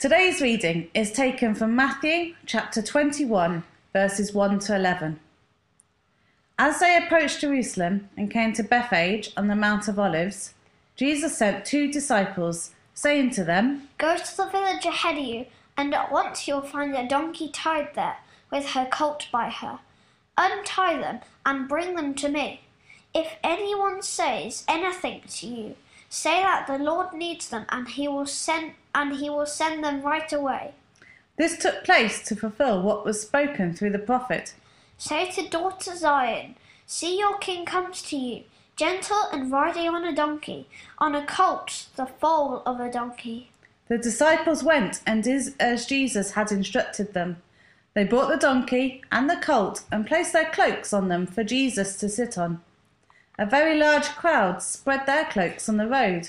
Today's reading is taken from Matthew chapter 21, verses 1 to 11. As they approached Jerusalem and came to Bethphage on the Mount of Olives, Jesus sent two disciples, saying to them, Go to the village ahead of you, and at once you'll find a donkey tied there, with her colt by her. Untie them and bring them to me. If anyone says anything to you, say that the Lord needs them, and he will send and he will send them right away. This took place to fulfill what was spoken through the prophet. Say to daughter Zion, See your king comes to you, gentle and riding on a donkey, on a colt, the foal of a donkey. The disciples went and did as Jesus had instructed them. They brought the donkey and the colt and placed their cloaks on them for Jesus to sit on. A very large crowd spread their cloaks on the road,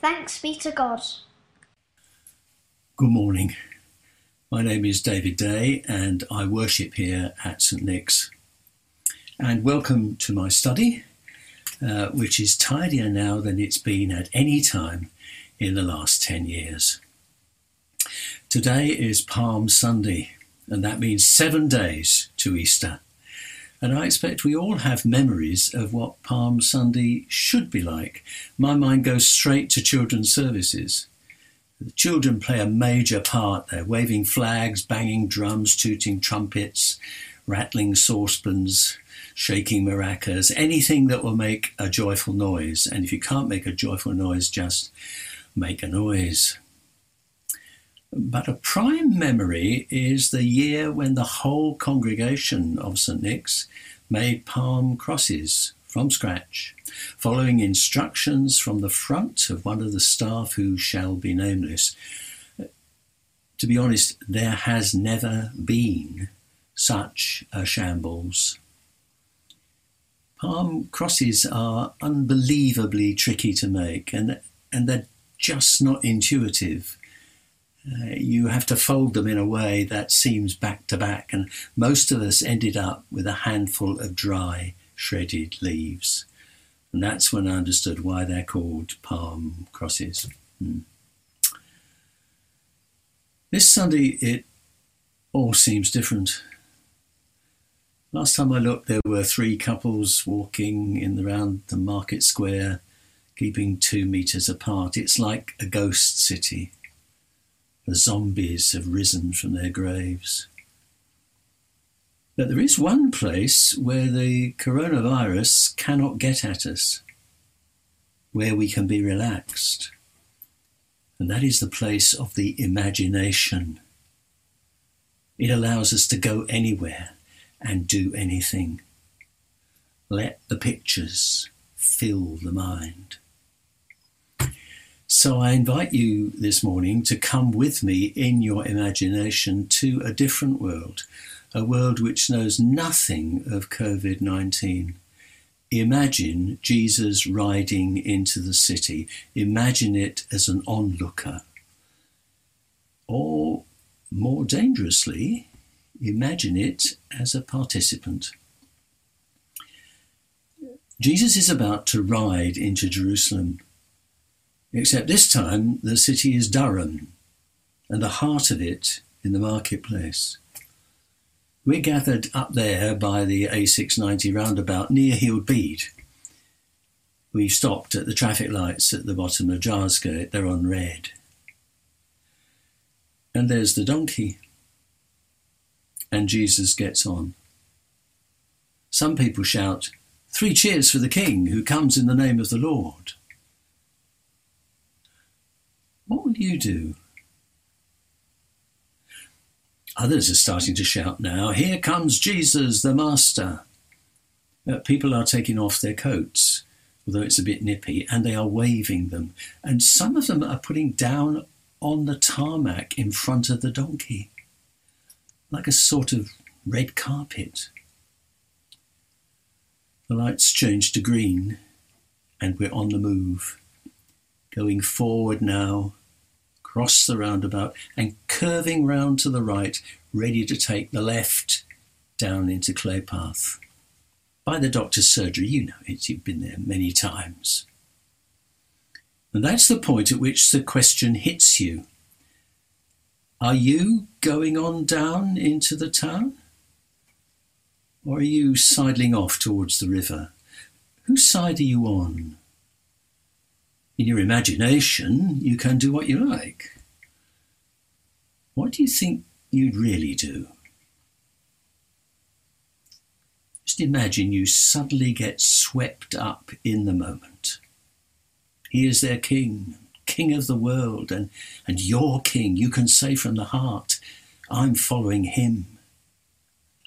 Thanks be to God. Good morning. My name is David Day and I worship here at St Nick's. And welcome to my study, uh, which is tidier now than it's been at any time in the last 10 years. Today is Palm Sunday, and that means seven days to Easter. And I expect we all have memories of what Palm Sunday should be like. My mind goes straight to children's services. The children play a major part. They're waving flags, banging drums, tooting trumpets, rattling saucepans, shaking maracas, anything that will make a joyful noise. And if you can't make a joyful noise, just make a noise. But a prime memory is the year when the whole congregation of St. Nick's made palm crosses from scratch, following instructions from the front of one of the staff who shall be nameless. To be honest, there has never been such a shambles. Palm crosses are unbelievably tricky to make, and, and they're just not intuitive. Uh, you have to fold them in a way that seems back to back, and most of us ended up with a handful of dry, shredded leaves. And that's when I understood why they're called palm crosses. Hmm. This Sunday, it all seems different. Last time I looked, there were three couples walking in around the market square, keeping two meters apart. It's like a ghost city. The zombies have risen from their graves. But there is one place where the coronavirus cannot get at us, where we can be relaxed. And that is the place of the imagination. It allows us to go anywhere and do anything. Let the pictures fill the mind. So I invite you this morning to come with me in your imagination to a different world, a world which knows nothing of COVID 19. Imagine Jesus riding into the city. Imagine it as an onlooker. Or, more dangerously, imagine it as a participant. Jesus is about to ride into Jerusalem Except this time the city is Durham, and the heart of it in the marketplace. We're gathered up there by the A690 roundabout near Hild Bede. We've stopped at the traffic lights at the bottom of Gilesgate, they're on red. And there's the donkey. and Jesus gets on. Some people shout, Three cheers for the King who comes in the name of the Lord. What will you do? Others are starting to shout now, Here comes Jesus, the Master. Uh, people are taking off their coats, although it's a bit nippy, and they are waving them. And some of them are putting down on the tarmac in front of the donkey, like a sort of red carpet. The lights change to green, and we're on the move, going forward now, cross the roundabout, and curving round to the right, ready to take the left down into Claypath. By the doctor's surgery, you know it, you've been there many times. And that's the point at which the question hits you. Are you going on down into the town? Or are you sidling off towards the river? Whose side are you on? In your imagination, you can do what you like. What do you think you'd really do? Just imagine you suddenly get swept up in the moment. He is their king, king of the world, and, and your king. You can say from the heart, I'm following him.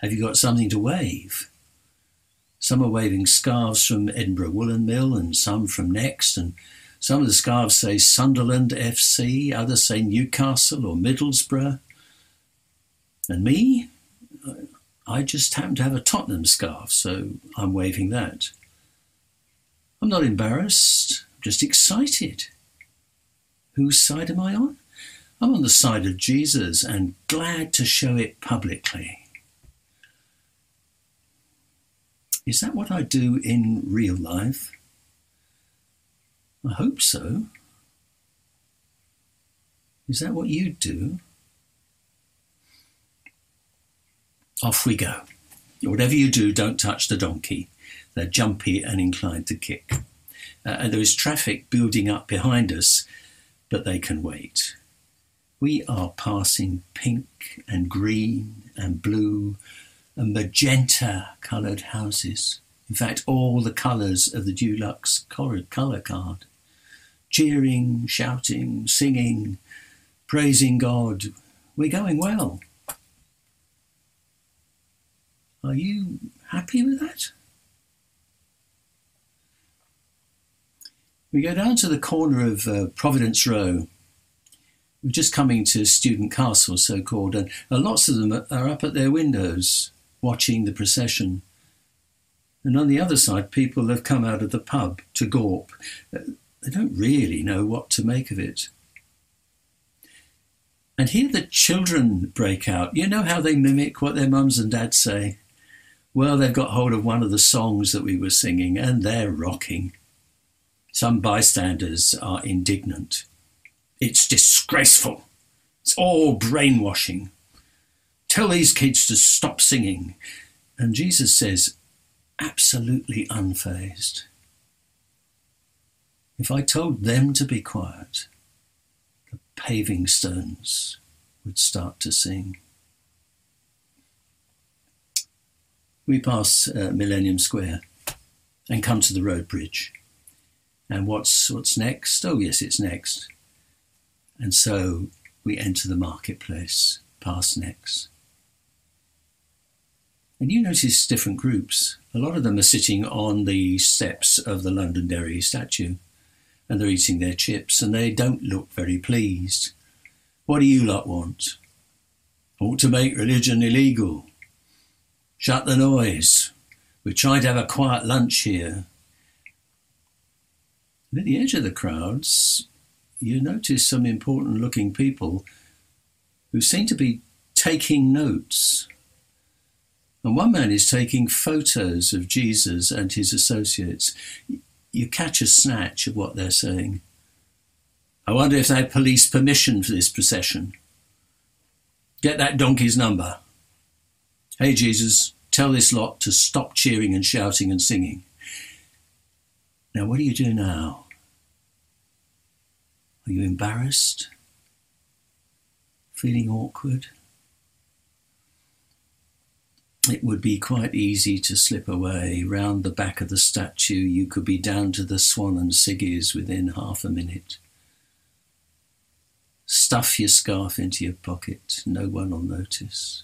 Have you got something to wave? Some are waving scarves from Edinburgh Woolen Mill and some from Next, and some of the scarves say Sunderland FC, others say Newcastle or Middlesbrough. And me, I just happen to have a Tottenham scarf, so I'm waving that. I'm not embarrassed, I'm just excited. Whose side am I on? I'm on the side of Jesus and glad to show it publicly. Is that what I do in real life? I hope so. Is that what you do? Off we go. Whatever you do, don't touch the donkey. They're jumpy and inclined to kick. Uh, and there is traffic building up behind us, but they can wait. We are passing pink and green and blue and magenta coloured houses. In fact, all the colours of the Dulux colour card. Cheering, shouting, singing, praising God. We're going well. Are you happy with that? We go down to the corner of uh, Providence Row. We're just coming to Student Castle, so called, and uh, lots of them are up at their windows watching the procession. And on the other side, people have come out of the pub to Gorp. They don't really know what to make of it. And here the children break out. You know how they mimic what their mums and dads say? Well, they've got hold of one of the songs that we were singing and they're rocking. Some bystanders are indignant. It's disgraceful. It's all brainwashing. Tell these kids to stop singing. And Jesus says, absolutely unfazed. If I told them to be quiet, the paving stones would start to sing. We pass uh, Millennium Square and come to the road bridge. And what's what's next? Oh yes, it's next. And so we enter the marketplace, past next. And you notice different groups. A lot of them are sitting on the steps of the Londonderry statue and they're eating their chips and they don't look very pleased. What do you lot want? Ought to make religion illegal. Shut the noise. We're trying to have a quiet lunch here. And at the edge of the crowds, you notice some important looking people who seem to be taking notes. And one man is taking photos of Jesus and his associates. You catch a snatch of what they're saying. I wonder if they had police permission for this procession. Get that donkey's number. Hey, Jesus, tell this lot to stop cheering and shouting and singing. Now, what do you do now? Are you embarrassed? Feeling awkward? It would be quite easy to slip away. Round the back of the statue, you could be down to the Swan and within half a minute. Stuff your scarf into your pocket, no one will notice.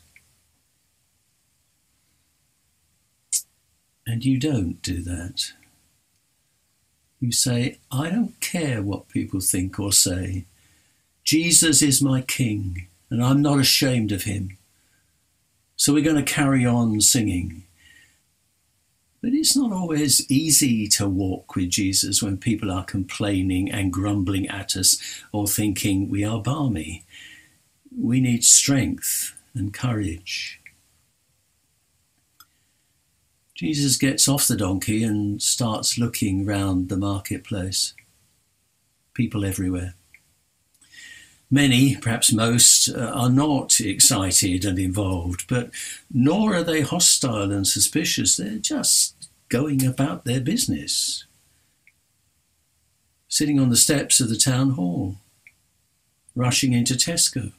And you don't do that. You say, I don't care what people think or say. Jesus is my King, and I'm not ashamed of him. So we're going to carry on singing. But it's not always easy to walk with Jesus when people are complaining and grumbling at us or thinking we are balmy. We need strength and courage. Jesus gets off the donkey and starts looking round the marketplace. People everywhere. Many, perhaps most, uh, are not excited and involved, but nor are they hostile and suspicious. They're just going about their business. Sitting on the steps of the town hall, rushing into Tesco,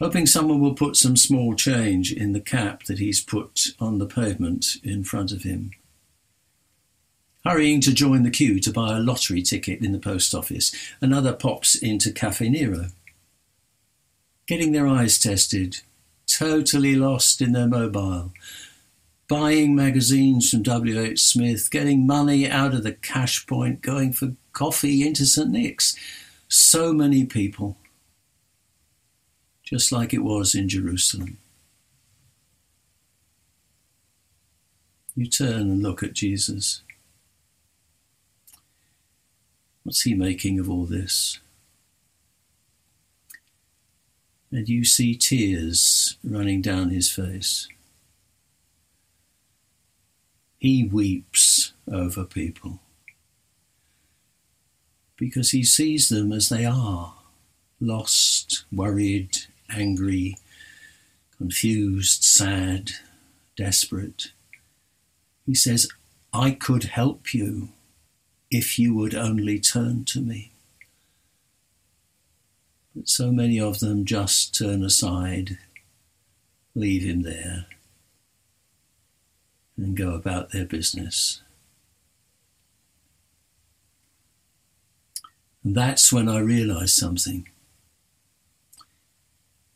hoping someone will put some small change in the cap that he's put on the pavement in front of him hurrying to join the queue to buy a lottery ticket in the post office. Another pops into Cafe Nero. Getting their eyes tested, totally lost in their mobile, buying magazines from W.H. Smith, getting money out of the cash point, going for coffee into St. Nick's. So many people, just like it was in Jerusalem. You turn and look at Jesus. What's he making of all this? And you see tears running down his face. He weeps over people because he sees them as they are lost, worried, angry, confused, sad, desperate. He says, I could help you if you would only turn to me. But so many of them just turn aside, leave him there, and go about their business. And that's when I realized something.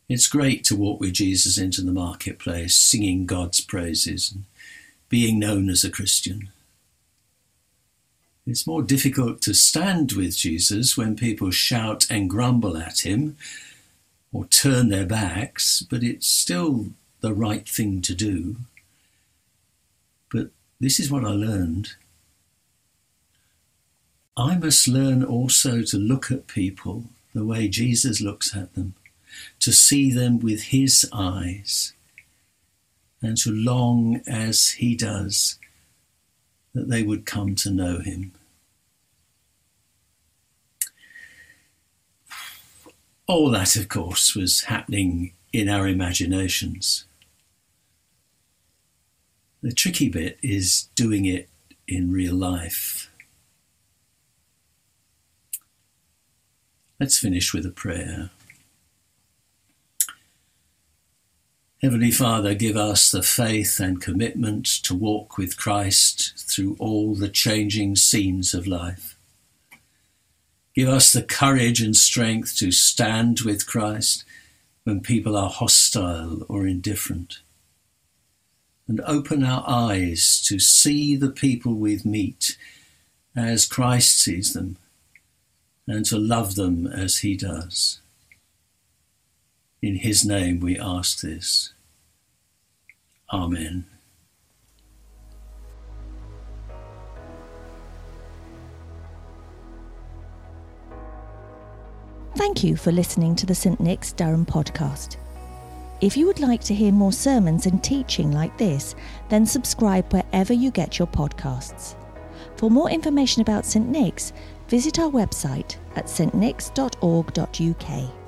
It's great to walk with Jesus into the marketplace, singing God's praises and being known as a Christian. It's more difficult to stand with Jesus when people shout and grumble at him or turn their backs, but it's still the right thing to do. But this is what I learned. I must learn also to look at people the way Jesus looks at them, to see them with his eyes, and to long as he does that they would come to know him. All that, of course, was happening in our imaginations. The tricky bit is doing it in real life. Let's finish with a prayer. Heavenly Father, give us the faith and commitment to walk with Christ through all the changing scenes of life. Give us the courage and strength to stand with Christ when people are hostile or indifferent. And open our eyes to see the people we meet as Christ sees them and to love them as he does. In his name we ask this. Amen. Thank you for listening to the St Nick's Durham podcast. If you would like to hear more sermons and teaching like this, then subscribe wherever you get your podcasts. For more information about St Nick's, visit our website at stnicks.org.uk.